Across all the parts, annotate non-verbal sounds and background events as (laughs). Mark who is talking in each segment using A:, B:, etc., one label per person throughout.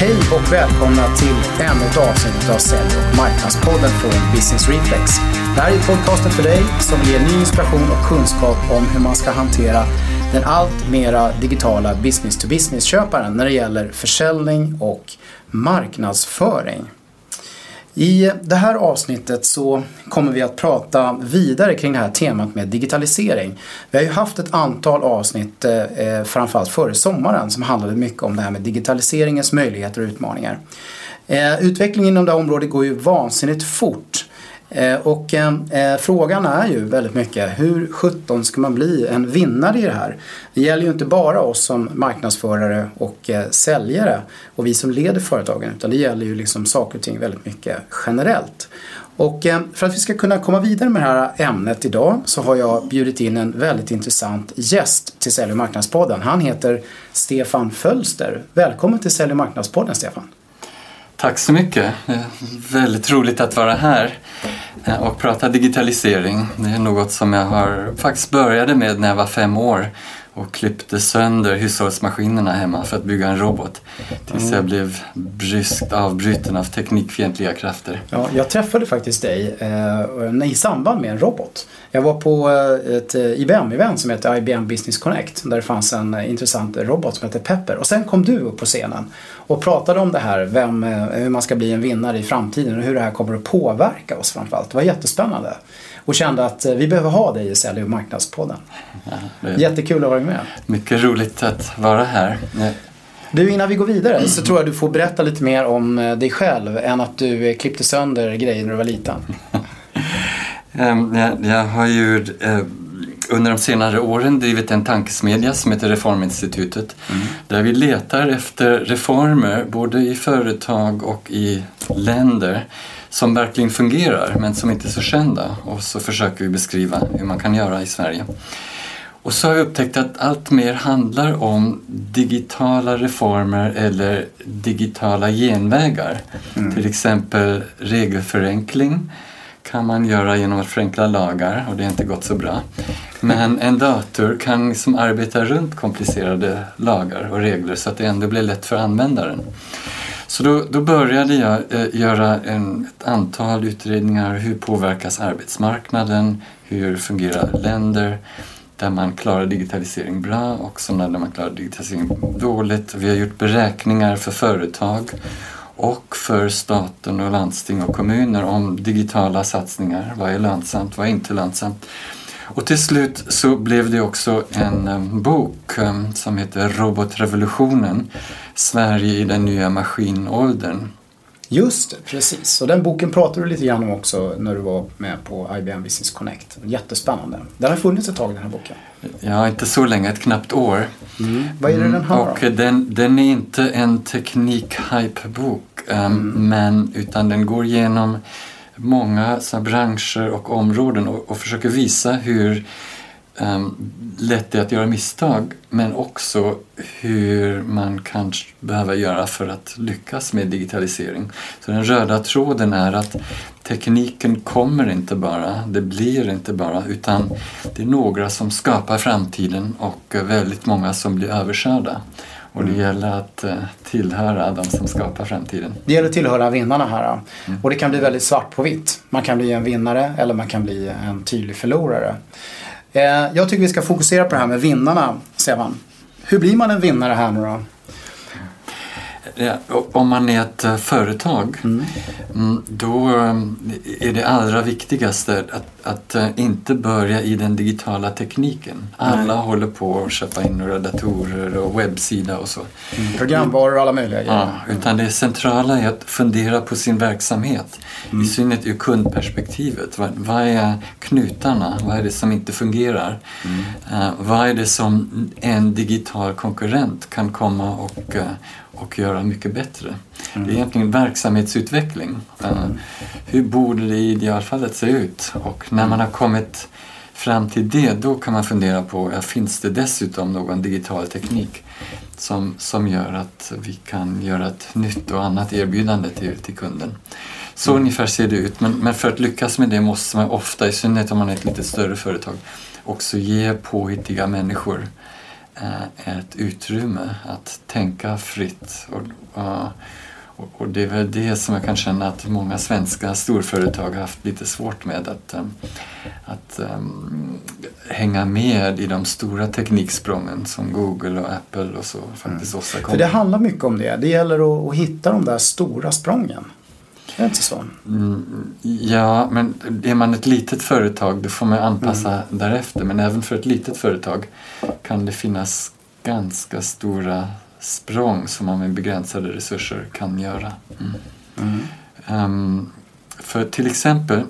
A: Hej och välkomna till ännu ett avsnitt av Sälj och marknadspodden från Business Reflex. Det här är podcasten för dig som ger ny inspiration och kunskap om hur man ska hantera den allt mera digitala business-to-business-köparen när det gäller försäljning och marknadsföring. I det här avsnittet så kommer vi att prata vidare kring det här temat med digitalisering. Vi har ju haft ett antal avsnitt, eh, eh framförallt före sommaren, som handlade mycket om det här med digitaliseringens möjligheter och utmaningar. Eh, utvecklingen inom det här området går ju vansinnigt fort. Eh, och eh, eh, frågan är ju väldigt mycket hur 17 ska man bli en vinnare i det här? Det gäller ju inte bara oss som marknadsförare och eh, säljare och vi som leder företagen utan det gäller ju liksom saker och ting väldigt mycket generellt. Och eh, för att vi ska kunna komma vidare med det här ämnet idag så har jag bjudit in en väldigt intressant gäst till Sälj och marknadspodden. Han heter Stefan Fölster. Välkommen till Sälj och marknadspodden Stefan.
B: Tack så mycket. Väldigt roligt att vara här eh, och prata digitalisering. Det är något som jag har faktiskt började med när jag var fem år och klippte sönder hushållsmaskinerna hemma för att bygga en robot. Tills jag blev bryskt avbruten av teknikfientliga krafter.
A: Ja, jag träffade faktiskt dig eh, i samband med en robot. Jag var på eh, ett IBM-event som heter IBM Business Connect där det fanns en eh, intressant robot som heter Pepper. Och sen kom du upp på scenen och pratade om det här, vem, eh, hur man ska bli en vinnare i framtiden och hur det här kommer att påverka oss framförallt. Det var jättespännande och kände att vi behöver ha dig i Sälj och marknadspodden. Ja, Jättekul att vara med.
B: Mycket roligt att vara här.
A: Du, innan vi går vidare så tror jag du får berätta lite mer om dig själv än att du klippte sönder grejer när du var liten. (laughs)
B: Ehm, jag, jag har ju eh, under de senare åren drivit en tankesmedja som heter Reforminstitutet mm. där vi letar efter reformer både i företag och i länder som verkligen fungerar men som inte är så kända och så försöker vi beskriva hur man kan göra i Sverige. Och så har jag upptäckt att allt mer handlar om digitala reformer eller digitala genvägar. Mm. Till exempel regelförenkling, kan man göra genom att förenkla lagar och det har inte gått så bra. Men en dator kan liksom arbeta runt komplicerade lagar och regler så att det ändå blir lätt för användaren. Så då, då började jag eh, göra en, ett antal utredningar. Hur påverkas arbetsmarknaden? Hur fungerar länder? där man klarar digitalisering bra och sådana där man klarar digitalisering dåligt. Vi har gjort beräkningar för företag och för staten och landsting och kommuner om digitala satsningar. Vad är lönsamt, vad är inte lönsamt? Och till slut så blev det också en eh, bok eh, som heter Robotrevolutionen Sverige i den nya maskinåldern.
A: Just det, precis. Och den boken pratade du lite grann om också när du var med på IBM Business Connect. Jättespännande. Den har funnits ett tag den här boken.
B: Ja, inte så länge, ett knappt år.
A: Mm. Vad är det den har?
B: Och den, den är inte en teknik-hype-bok um, mm. men, utan den går igenom många så branscher och områden och, och försöker visa hur um, lätt det är att göra misstag men också hur man kan behöva göra för att lyckas med digitalisering. Så den röda tråden är att tekniken kommer inte bara, det blir inte bara utan det är några som skapar framtiden och väldigt många som blir överkörda. Och det gäller att eh, tillhöra de som skapar framtiden.
A: Det gäller att tillhöra vinnarna här. Mm. Och det kan bli väldigt svart på vitt. Man kan bli en vinnare eller man kan bli en tydlig förlorare. Eh, jag tycker vi ska fokusera på det här med vinnarna, Sevan. Hur blir man en vinnare här nu då?
B: Om man är ett eh, företag, mm. mm. då eh, är det allra viktigaste att, att eh, inte börja i den digitala tekniken. Alla Nej. håller på att köpa in några datorer och webbsida och så.
A: Mm. Programvaror och alla möjliga
B: grejer. Ja, utan det centrala är att fundera på sin verksamhet. Mm. I synnerhet ur kundperspektivet. Vad, vad, är knutarna? Vad är det som inte fungerar? Uh, vad är det som en digital konkurrent kan komma och uh, och göra mycket bättre. Mm. Det är egentligen verksamhetsutveckling. Mm. Hur borde det i idealfallet se ut? Och när man har kommit fram till det, då kan man fundera på, ja, finns det dessutom någon digital teknik som, som gör att vi kan göra ett nytt och annat erbjudande till, till kunden. Så mm. ungefär ser det ut, men, men för att lyckas med det måste man ofta, i synnerhet om man är ett lite större företag, också ge påhittiga människor Eh, ett utrymme att tänka fritt och, Och, och, det är väl det som jag kan känna att många svenska storföretag har haft lite svårt med. Att, um, att um, hänga med i de stora tekniksprången som Google och Apple och så faktiskt mm. åstadkommer.
A: För det handlar mycket om det. Det gäller att, att hitta de där stora sprången. Är det inte så?
B: Mm, ja, men är man ett litet företag då får man anpassa mm. därefter. Men även för ett litet företag kan det finnas ganska stora språng som man med begränsade resurser kan göra. Mm. Um, för till exempel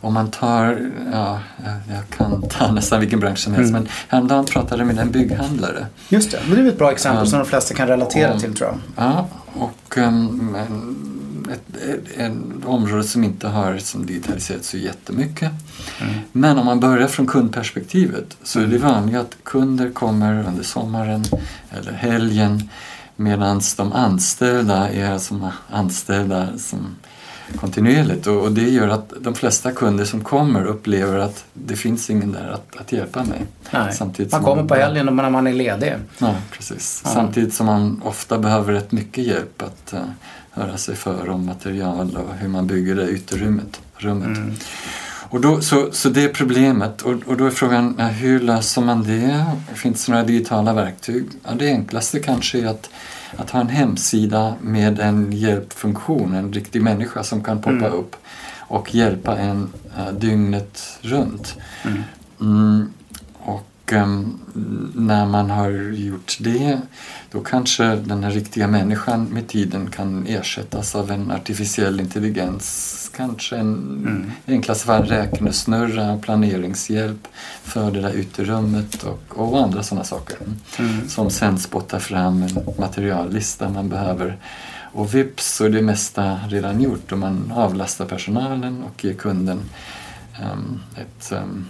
B: om man tar, ja, jag kan ta nästan vilken bransch som helst, mm. men häromdagen pratade jag med en bygghandlare.
A: Just det, det är ett bra exempel um, som de flesta kan relatera um, till tror jag.
B: Ja, och um, ett, ett, ett, område som inte har som digitaliserats så jättemycket. Mm. Men om man börjar från kundperspektivet så är det vanligt att kunder kommer under sommaren eller helgen medan de anställda är som anställda som kontinuerligt och, och, det gör att de flesta kunder som kommer upplever att det finns ingen där att, att hjälpa mig.
A: Nej. Samtidigt man kommer man, på helgen när man är ledig.
B: Ja, precis. Ja. Samtidigt som man ofta behöver rätt mycket hjälp att uh, höra sig för om material och hur man bygger det ytterrummet. Rummet. Mm. Och då, så, så det är problemet och, och då är frågan hur löser man det? Finns det några digitala verktyg? Ja, det enklaste kanske är att, att ha en hemsida med en hjälpfunktion, en riktig människa som kan poppa mm. upp och hjälpa en uh, dygnet runt. Mm. Mm, och um, när man har gjort det då kanske den här riktiga människan med tiden kan ersättas av en artificiell intelligens. Kanske en mm. enklaste fall räknesnurra, planeringshjälp för det där uterummet och, och andra sådana saker. Mm. Som sen spottar fram en materiallista man behöver. Och vips så är det mesta redan gjort och man avlastar personalen och ger kunden um, ett um,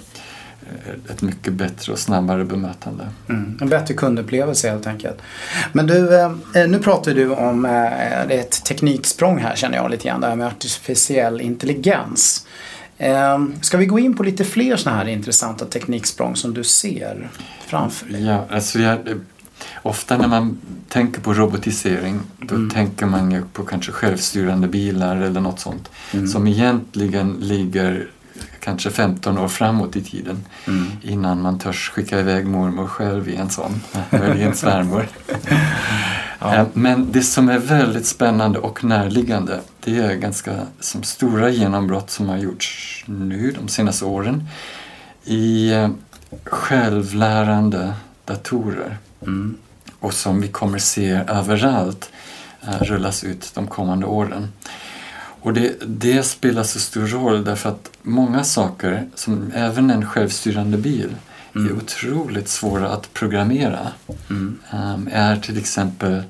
B: ett mycket bättre och snabbare bemötande.
A: Mm, en bättre kundupplevelse helt enkelt. Men du, eh, nu pratar du om eh, ett tekniksprång här känner jag lite grann, det här med artificiell intelligens. Eh, ska vi gå in på lite fler sådana här intressanta tekniksprång som du ser framför dig?
B: Ja, alltså jag, ofta när man tänker på robotisering då mm. tänker man ju på kanske självstyrande bilar eller något sånt mm. som egentligen ligger kanske 15 år framåt i tiden mm. innan man törs skicka iväg mormor själv i en sån, möjligen (laughs) svärmor. ja. Eh, men det som är väldigt spännande och närliggande det är ganska som stora genombrott som har gjorts nu de senaste åren i eh, självlärande datorer mm. och som vi kommer se överallt eh, rullas ut de kommande åren. Och det, det, spelar så stor roll därför att många saker, som även en självstyrande bil, mm. är otroligt svåra att programmera. Mm. Um, är till exempel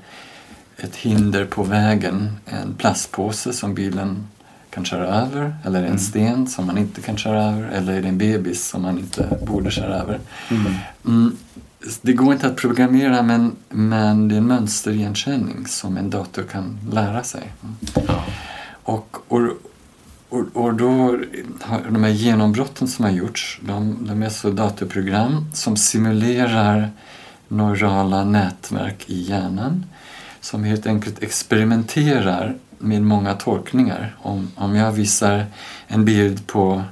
B: ett hinder på vägen en plastpåse som bilen kan köra över eller en mm. sten som man inte kan köra över eller är det en bebis som man inte borde köra över. Mm. mm. Det går inte att programmera men, men det är en mönterigenkänning som en dator kan lära sig. Ja. Och, och, och, och då, de här genombrotten som har gjorts, de, de är så datorprogram som simulerar neurala nätverk i hjärnan som helt enkelt experimenterar med många tolkningar. Om, om jag visar en bild på,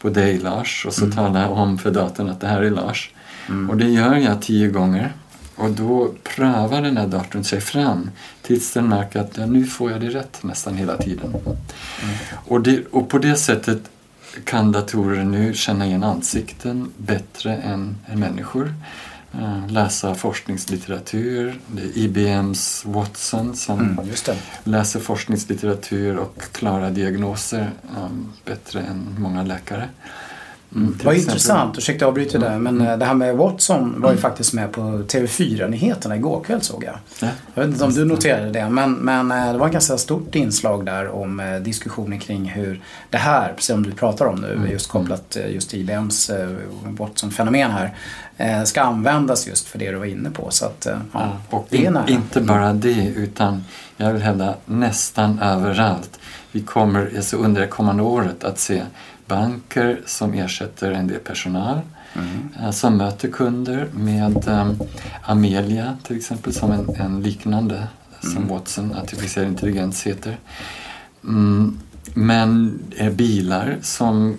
B: på dig Lars och så mm. talar jag om för datorn att det här är Lars. Mm. Och det gör jag tio gånger och då prövar den här datorn sig fram tills den märker att ja, nu får jag det rätt nästan hela tiden. Mm. Och, det, och på det sättet kan datorer nu känna igen ansikten bättre än, än människor. Uh, läsa forskningslitteratur. Det är IBMs Watson som mm, läser forskningslitteratur och klarar diagnoser um, bättre än många läkare.
A: Mm, Vad intressant, ursäkta jag avbryter där, men mm. det här med Watson var ju mm. faktiskt med på TV4-nyheterna igår kväll såg jag. Ja. Jag vet inte om du noterade det, men, men eh, det var ett ganska stort inslag där om eh, diskussioner kring hur det här, precis som du pratar om nu, mm. just kopplat just till IBMs Watson-fenomen här, ska användas just för det du var inne på. Så att, ja,
B: och det är nära. Inte bara det, utan jag vill hävda nästan överallt. Vi kommer alltså under det kommande året att se banker som ersätter en del personal. Mm. Som möter kunder med um, Amelia till exempel som en, en liknande som mm. Watson, artificiell intelligens heter. Mm, men är bilar som,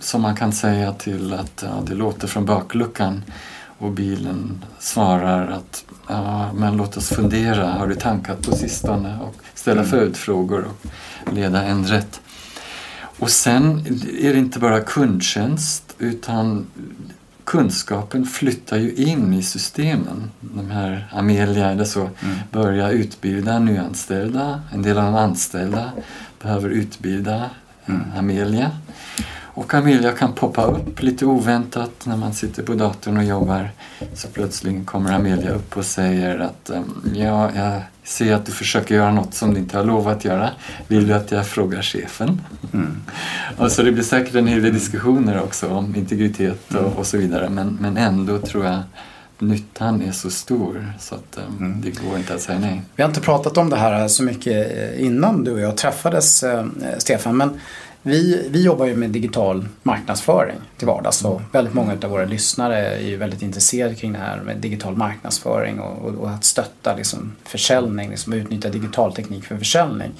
B: som man kan säga till att ja, det låter från bakluckan och bilen svarar att ja, men låt oss fundera, har du tankat på sistone? Och ställa mm. följdfrågor och leda en rätt. Och sen är det inte bara kundtjänst utan kunskapen flyttar ju in i systemen. De här Amelia eller så mm. börjar utbilda nyanställda. En del av de anställda behöver utbilda mm. Amelia. Och Amelia kan poppa upp lite oväntat när man sitter på datorn och jobbar. Så plötsligt kommer Amelia upp och säger att um, ja, jag ser att du försöker göra något som du inte har lovat göra. Vill du att jag frågar chefen? Mm. (laughs) Och så det blir säkert en hel del diskussioner också om integritet och, mm. och så vidare. Men, men ändå tror jag nyttan är så stor så att um, mm. det går inte att säga nej.
A: Vi har inte pratat om det här så mycket eh, innan du och jag träffades, eh, Stefan. Men vi, vi jobbar ju med digital marknadsföring till vardags och väldigt många av våra lyssnare är ju väldigt intresserade kring det här med digital marknadsföring och, och, och att stötta liksom försäljning, liksom utnyttja digital teknik för försäljning.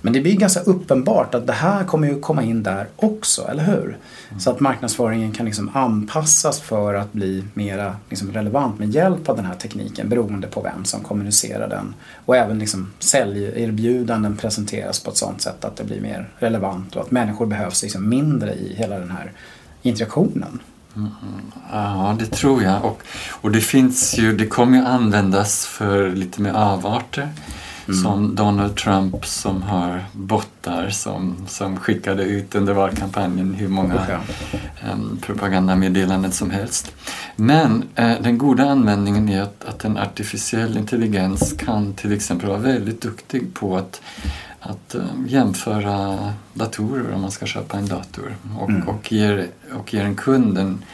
A: Men det blir ganska uppenbart att det här kommer ju komma in där också, eller hur? Mm. Så att marknadsföringen kan liksom anpassas för att bli mera liksom relevant med hjälp av den här tekniken beroende på vem som kommunicerar den. Och även liksom säljerbjudanden presenteras på ett sådant sätt att det blir mer relevant och att människor behövs liksom mindre i hela den här interaktionen.
B: Mm, ja, det tror jag. Och, och det finns ju, det kommer ju användas för lite mer avarter. Mm. Som Donald Trump som har bottar som, som skickade ut under valkampanjen hur många okay. um, propagandameddelanden som helst. Men uh, den goda användningen är att, att en artificiell intelligens kan till exempel vara väldigt duktig på att att um, jämföra datorer om man ska köpa en dator och, mm. och, ger, och ger en kund en,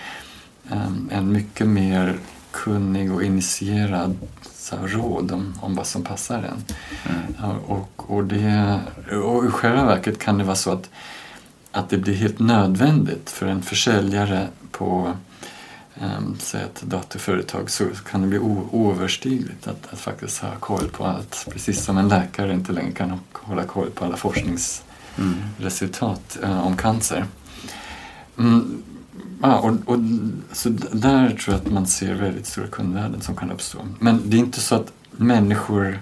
B: um, en mycket mer kunnig och initierad så råd om, om vad som passar en. Mm. Och, och, det, och i själva verket kan det vara så att, att det blir helt nödvändigt för en försäljare på um, säg ett datorföretag så kan det bli oöverstigligt att, att faktiskt ha koll på allt. Precis som en läkare inte längre kan hålla koll på alla forskningsresultat mm. uh, om cancer. Mm, Ja, och, och, så där tror jag att man ser väldigt stora kundvärden som kan uppstå. Men det är inte så att människor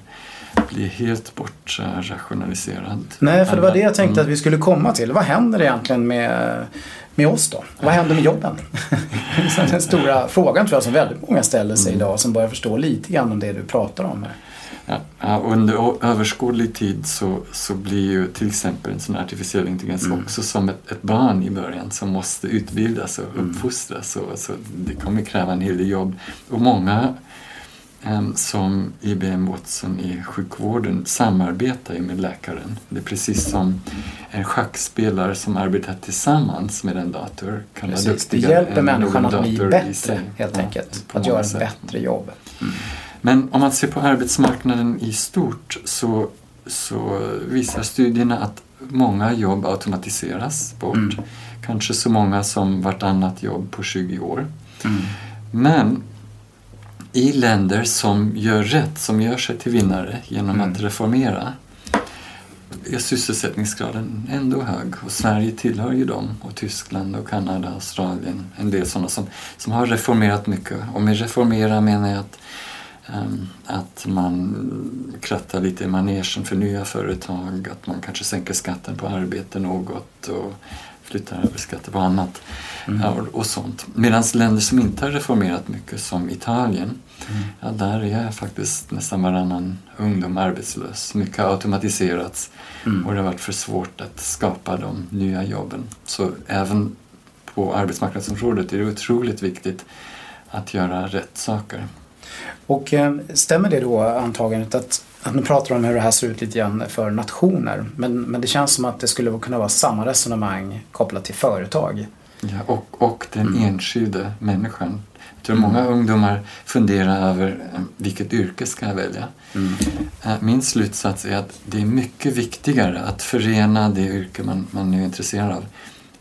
B: blir helt bortrationaliserade.
A: Nej, för det var det jag tänkte mm. att vi skulle komma till. Vad händer egentligen med, med oss då? Vad händer med jobben? (laughs) Den stora frågan tror jag som väldigt många ställer sig mm. idag som börjar förstå lite grann om det du pratar om här.
B: Ja, under överskådlig tid så, så blir ju till exempel en sån artificiell intelligens mm. också som ett, ett, barn i början som måste utbildas och mm. uppfostras. Och, så det kommer kräva en hel del jobb. Och många um, som IBM Watson i sjukvården samarbetar ju med läkaren. Det är precis som en schackspelare som arbetar tillsammans med en dator
A: kan precis. vara duktigare Det hjälper människan att bli bättre helt enkelt. Ja, att göra ett bättre jobb. Mm.
B: Men om man ser på arbetsmarknaden i stort så, så visar studierna att många jobb automatiseras bort. Mm. Kanske så många som vartannat jobb på 20 år. Mm. Men i länder som gör rätt, som gör sig till vinnare genom mm. att reformera är sysselsättningsgraden ändå hög och Sverige tillhör ju dem och Tyskland och Kanada, Australien, en del sådana som, som har reformerat mycket. Och med reformera menar jag att att man krattar lite i manegen för nya företag, att man kanske sänker skatten på arbete något och flyttar över skatter på annat mm. och, och, sånt. Medan länder som inte har reformerat mycket, som Italien, mm. ja, där är faktiskt nästan varannan ungdom arbetslös. Mycket har automatiserats mm. och det har varit för svårt att skapa de nya jobben. Så även på arbetsmarknadsområdet är det otroligt viktigt att göra rätt saker.
A: Och eh, stämmer det då antagandet att, att nu pratar om hur det här ser ut lite grann för nationer men, men det känns som att det skulle kunna vara samma resonemang kopplat till företag.
B: Ja, och, och den mm. enskilde människan. Jag tror många mm. ungdomar funderar över eh, vilket yrke ska jag välja. Mm. Eh, min slutsats är att det är mycket viktigare att förena det yrke man, man är intresserad av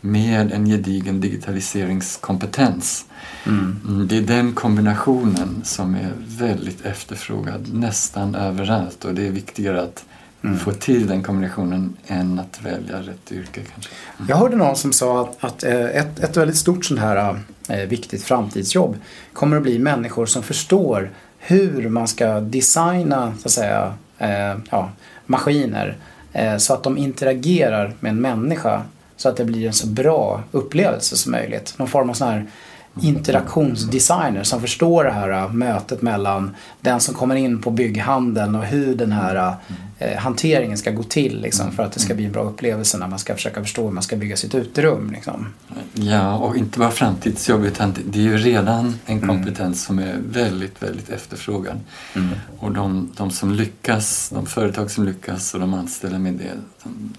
B: med en gedigen digitaliseringskompetens. Mm. Det är den kombinationen som är väldigt efterfrågad nästan överallt och det är viktigare att mm. få till den kombinationen än att välja rätt yrke kanske.
A: Mm. Jag hörde någon som sa att, att eh, ett, ett väldigt stort sånt här eh, viktigt framtidsjobb kommer att bli människor som förstår hur man ska designa så att säga, eh, ja, maskiner eh, så att de interagerar med en människa så att det blir en så bra upplevelse som möjligt. Någon form av sån här interaktionsdesigner som förstår det här äh, mötet mellan den som kommer in på bygghandeln och hur den här äh, hanteringen ska gå till liksom, för att det ska bli en bra upplevelse när man ska försöka förstå hur man ska bygga sitt uterum. Liksom.
B: Ja, och inte bara framtidsjobb utan det är ju redan en mm. kompetens mm. som är väldigt, väldigt efterfrågad. Mm. Och de, de som lyckas, de företag som lyckas och de anställda med det, de,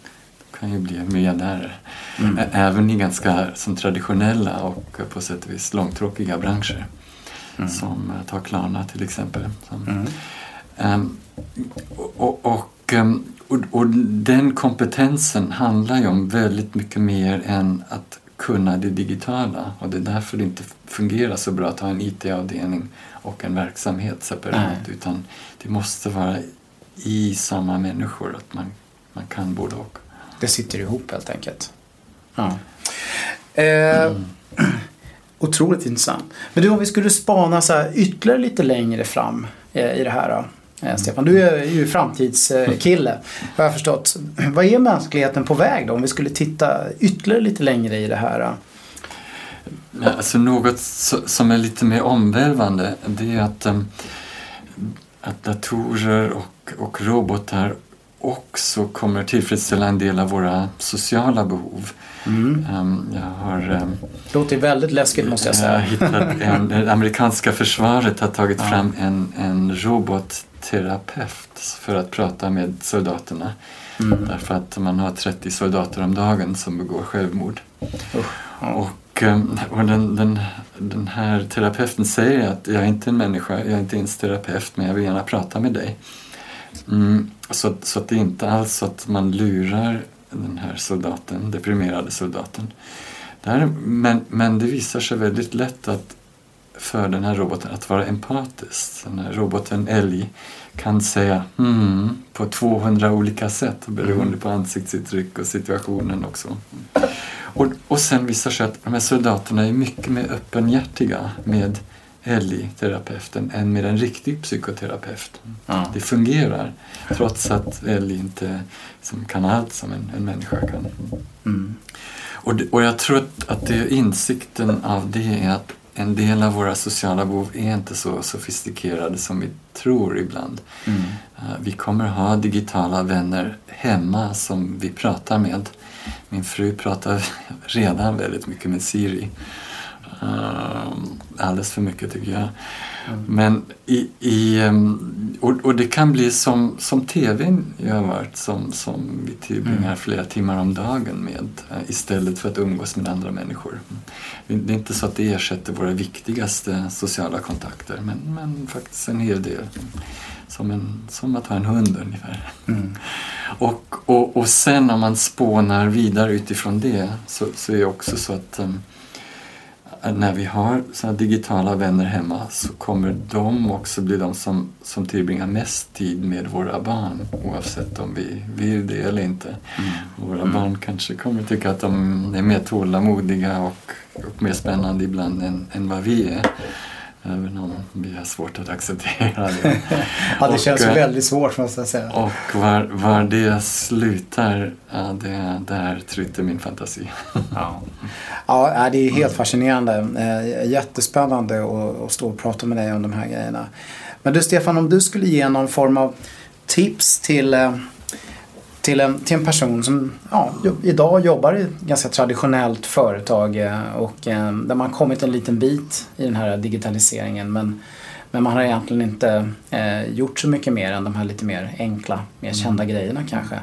B: kan ju bli miljardärer. Mm. Även i ganska som traditionella och på sätt och vis långtråkiga branscher. Mm. Som eh, ta Klarna till exempel. Mm. Um, och, och, um, och, och, den kompetensen handlar ju om väldigt mycket mer än att kunna det digitala. Och det är därför det inte fungerar så bra att ha en IT-avdelning och en verksamhet separat. Utan det måste vara i samma människor, att man, man kan både och.
A: Det sitter ihop helt enkelt. Ja. Eh, mm. (clears throat) Otroligt intressant. Men du, om vi skulle spana så här ytterligare lite längre fram eh, i det här. Då. Eh, Stefan, du är ju framtidskille har jag förstått. (clears throat) Vad är mänskligheten på väg då om vi skulle titta ytterligare lite längre i det här?
B: Ja, alltså något som är lite mer omvälvande det är att, um, att datorer och, och robotar också kommer tillfredsställa en del av våra sociala behov. Mm.
A: Um, jag har, um, det låter väldigt läskigt måste jag säga. Jag
B: hittat en, det amerikanska försvaret har tagit ja. fram en, en robotterapeut för att prata med soldaterna. Mm. Därför att man har 30 soldater om dagen som begår självmord. Ja. Och, um, och den, den, den här terapeuten säger att jag är inte en människa, jag är inte ens terapeut men jag vill gärna prata med dig. Mm, så, så att det är inte alls så att man lurar den här soldaten, deprimerade soldaten. Där, men, men det visar sig väldigt lätt att för den här roboten att vara empatisk. Den här roboten Älg kan säga hmm på 200 olika sätt beroende mm. på ansiktsuttryck och situationen också. Och, och sen visar sig att de här soldaterna är mycket mer öppenhjärtiga med LI-terapeuten än med en riktig psykoterapeut. Ja. Det fungerar trots att LI inte som kan allt som en, en människa kan. Mm. Och, och jag tror att det insikten av det är att en del av våra sociala behov är inte så sofistikerade som vi tror ibland. Mm. Uh, vi kommer ha digitala vänner hemma som vi pratar med. Min fru pratar (laughs) redan väldigt mycket med Siri. Uh, alldeles för mycket tycker jag. Mm. Men i, i, ehm, och, och, det kan bli som, som TVn har varit som, som vi tillbringar mm. flera timmar om dagen med uh, istället för att umgås med andra människor. Det är inte så att det ersätter våra viktigaste sociala kontakter men, men faktiskt en hel del. Som, en, som att ha en hund ungefär. Mm. Och, och, och sen när man spånar vidare utifrån det så, så är det också så att um, när vi har såna digitala vänner hemma så kommer de också bli de som, som tillbringar mest tid med våra barn oavsett om vi vill det eller inte. Mm. Våra mm. barn kanske kommer tycka att de är mer tålamodiga och, och mer spännande ibland än, än vad vi är. Även om vi har svårt att acceptera det. (laughs)
A: ja, det och, känns väldigt svårt måste jag säga.
B: Och var, var det slutar, det, där tryter min fantasi. (laughs)
A: ja. ja, det är helt fascinerande. Eh, jättespännande att stå och prata med dig om de här grejerna. Men du Stefan, om du skulle ge någon form av tips till eh, till en, till en person som ja, idag jobbar i ett ganska traditionellt företag eh, och eh, där man kommit en liten bit i den här digitaliseringen men, men man har egentligen inte eh, gjort så mycket mer än de här lite mer enkla, mer kända mm. grejerna kanske.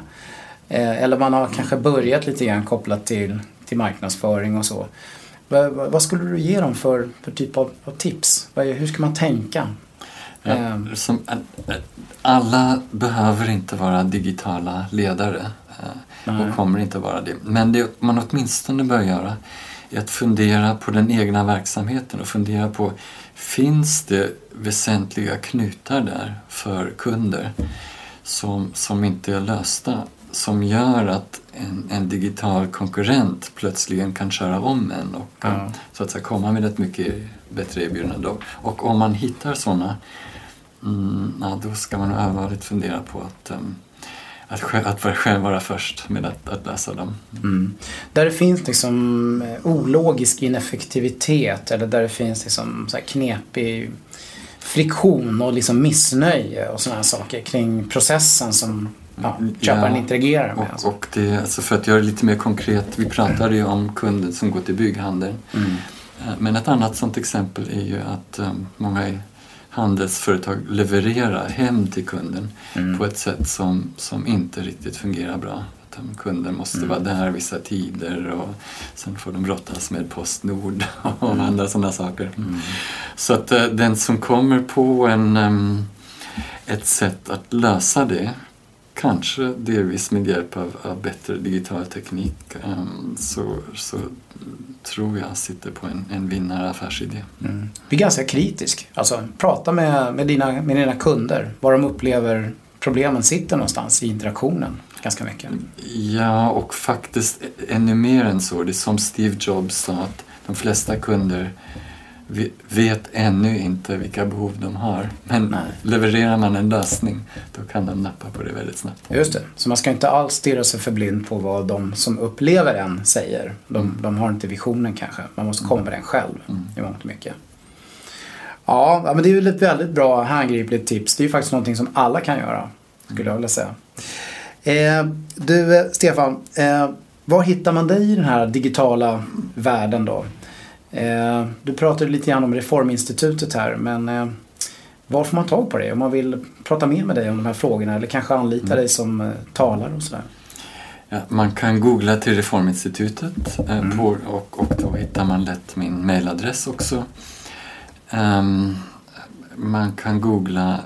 A: Eh, eller man har kanske börjat lite grann kopplat till, till marknadsföring och så. vad, vad skulle du ge dem för, för typ av, av tips? hur ska man tänka?
B: Ja,
A: Eh,
B: som, eh, alla behöver inte vara digitala ledare eh,
A: Nej.
B: och kommer inte vara det. Men det man åtminstone bör göra är att fundera på den egna verksamheten och fundera på finns det väsentliga knutar där för kunder som, som inte är lösta som gör att en, en digital konkurrent plötsligen kan köra om en och eh, så att säga, komma med ett mycket bättre erbjudande. Och, om man hittar sådana Mm, ja, då ska man allvarligt fundera på att, um, att, själv, att vara- själv vara först med att, att läsa dem.
A: Mm. Där det finns liksom eh, ologisk ineffektivitet eller där det finns liksom så knepig friktion och liksom missnöje och sådana saker kring processen som ja, köparen interagerar med. alltså.
B: Och, och det, alltså för att göra det lite mer konkret, vi pratade ju om kunder som går till bygghandeln.
A: Mm.
B: Eh, Men ett annat sånt exempel är ju att um, många handelsföretag levererar hem till kunden
A: Mm.
B: på ett sätt som, som inte riktigt fungerar bra. Att um, kunden måste
A: Mm.
B: vara där vissa tider och sen får de brottas med Postnord (laughs) och
A: Mm.
B: andra sådana saker. Så att eh, den som kommer på en, em, ett sätt att lösa det Kanske delvis med hjälp av, av bättre digital teknik em, så, så tror jag sitter på en, en vinnaraffärsidé.
A: Mm. Bli ganska kritisk. Alltså prata med, med, dina, med dina kunder. Var de upplever problemen sitter någonstans i interaktionen. Ganska mycket.
B: Ja, och faktiskt ännu mer än så. Det är som Steve Jobs sa att de flesta kunder vet ännu inte vilka behov de har. Men
A: Nej.
B: levererar man en lösning då kan de nappa på det väldigt snabbt.
A: Just det. Så man ska inte alls stirra sig för blind på vad de som upplever en säger. De, de har inte visionen kanske. Man måste komma med den själv
B: Mm.
A: i mångt och mycket. Ja, ja, men det är ju ett väldigt bra handgripligt tips. Det är ju faktiskt någonting som alla kan göra. Skulle jag vilja säga. Eh, du eh, Stefan, eh, var hittar man dig i den här digitala världen då? Eh, du pratade lite grann om Reforminstitutet här men eh, var får man tag på dig om man vill prata mer med dig om de här frågorna eller kanske anlita
B: Mm.
A: dig som eh, talare och sådär?
B: Ja, man kan googla till Reforminstitutet
A: Mm.
B: på, och, och då hittar man lätt min mailadress också. Ehm, man kan googla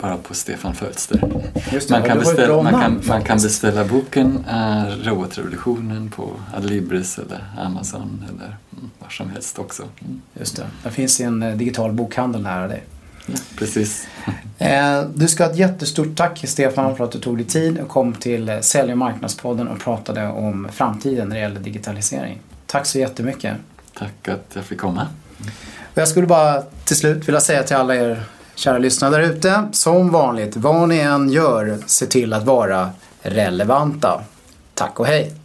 B: bara på Stefan Fölster.
A: Just det,
B: Man kan, beställa, man, kan, man kan beställa boken äh, Robotrevolutionen på Adlibris eller Amazon eller var som helst också. Mm.
A: Just det. Det finns en eh, digital bokhandel nära dig.
B: Ja, precis. (laughs)
A: Eh, du ska ha ett jättestort tack Stefan för att du tog dig tid och kom till eh, Sälj och marknadspodden och pratade om framtiden när det gäller digitalisering. Tack så jättemycket.
B: Tack att jag fick komma.
A: Och jag skulle bara till slut vilja säga till alla er kära lyssnare där ute. Som vanligt, vad ni än gör, se till att vara relevanta. Tack och hej!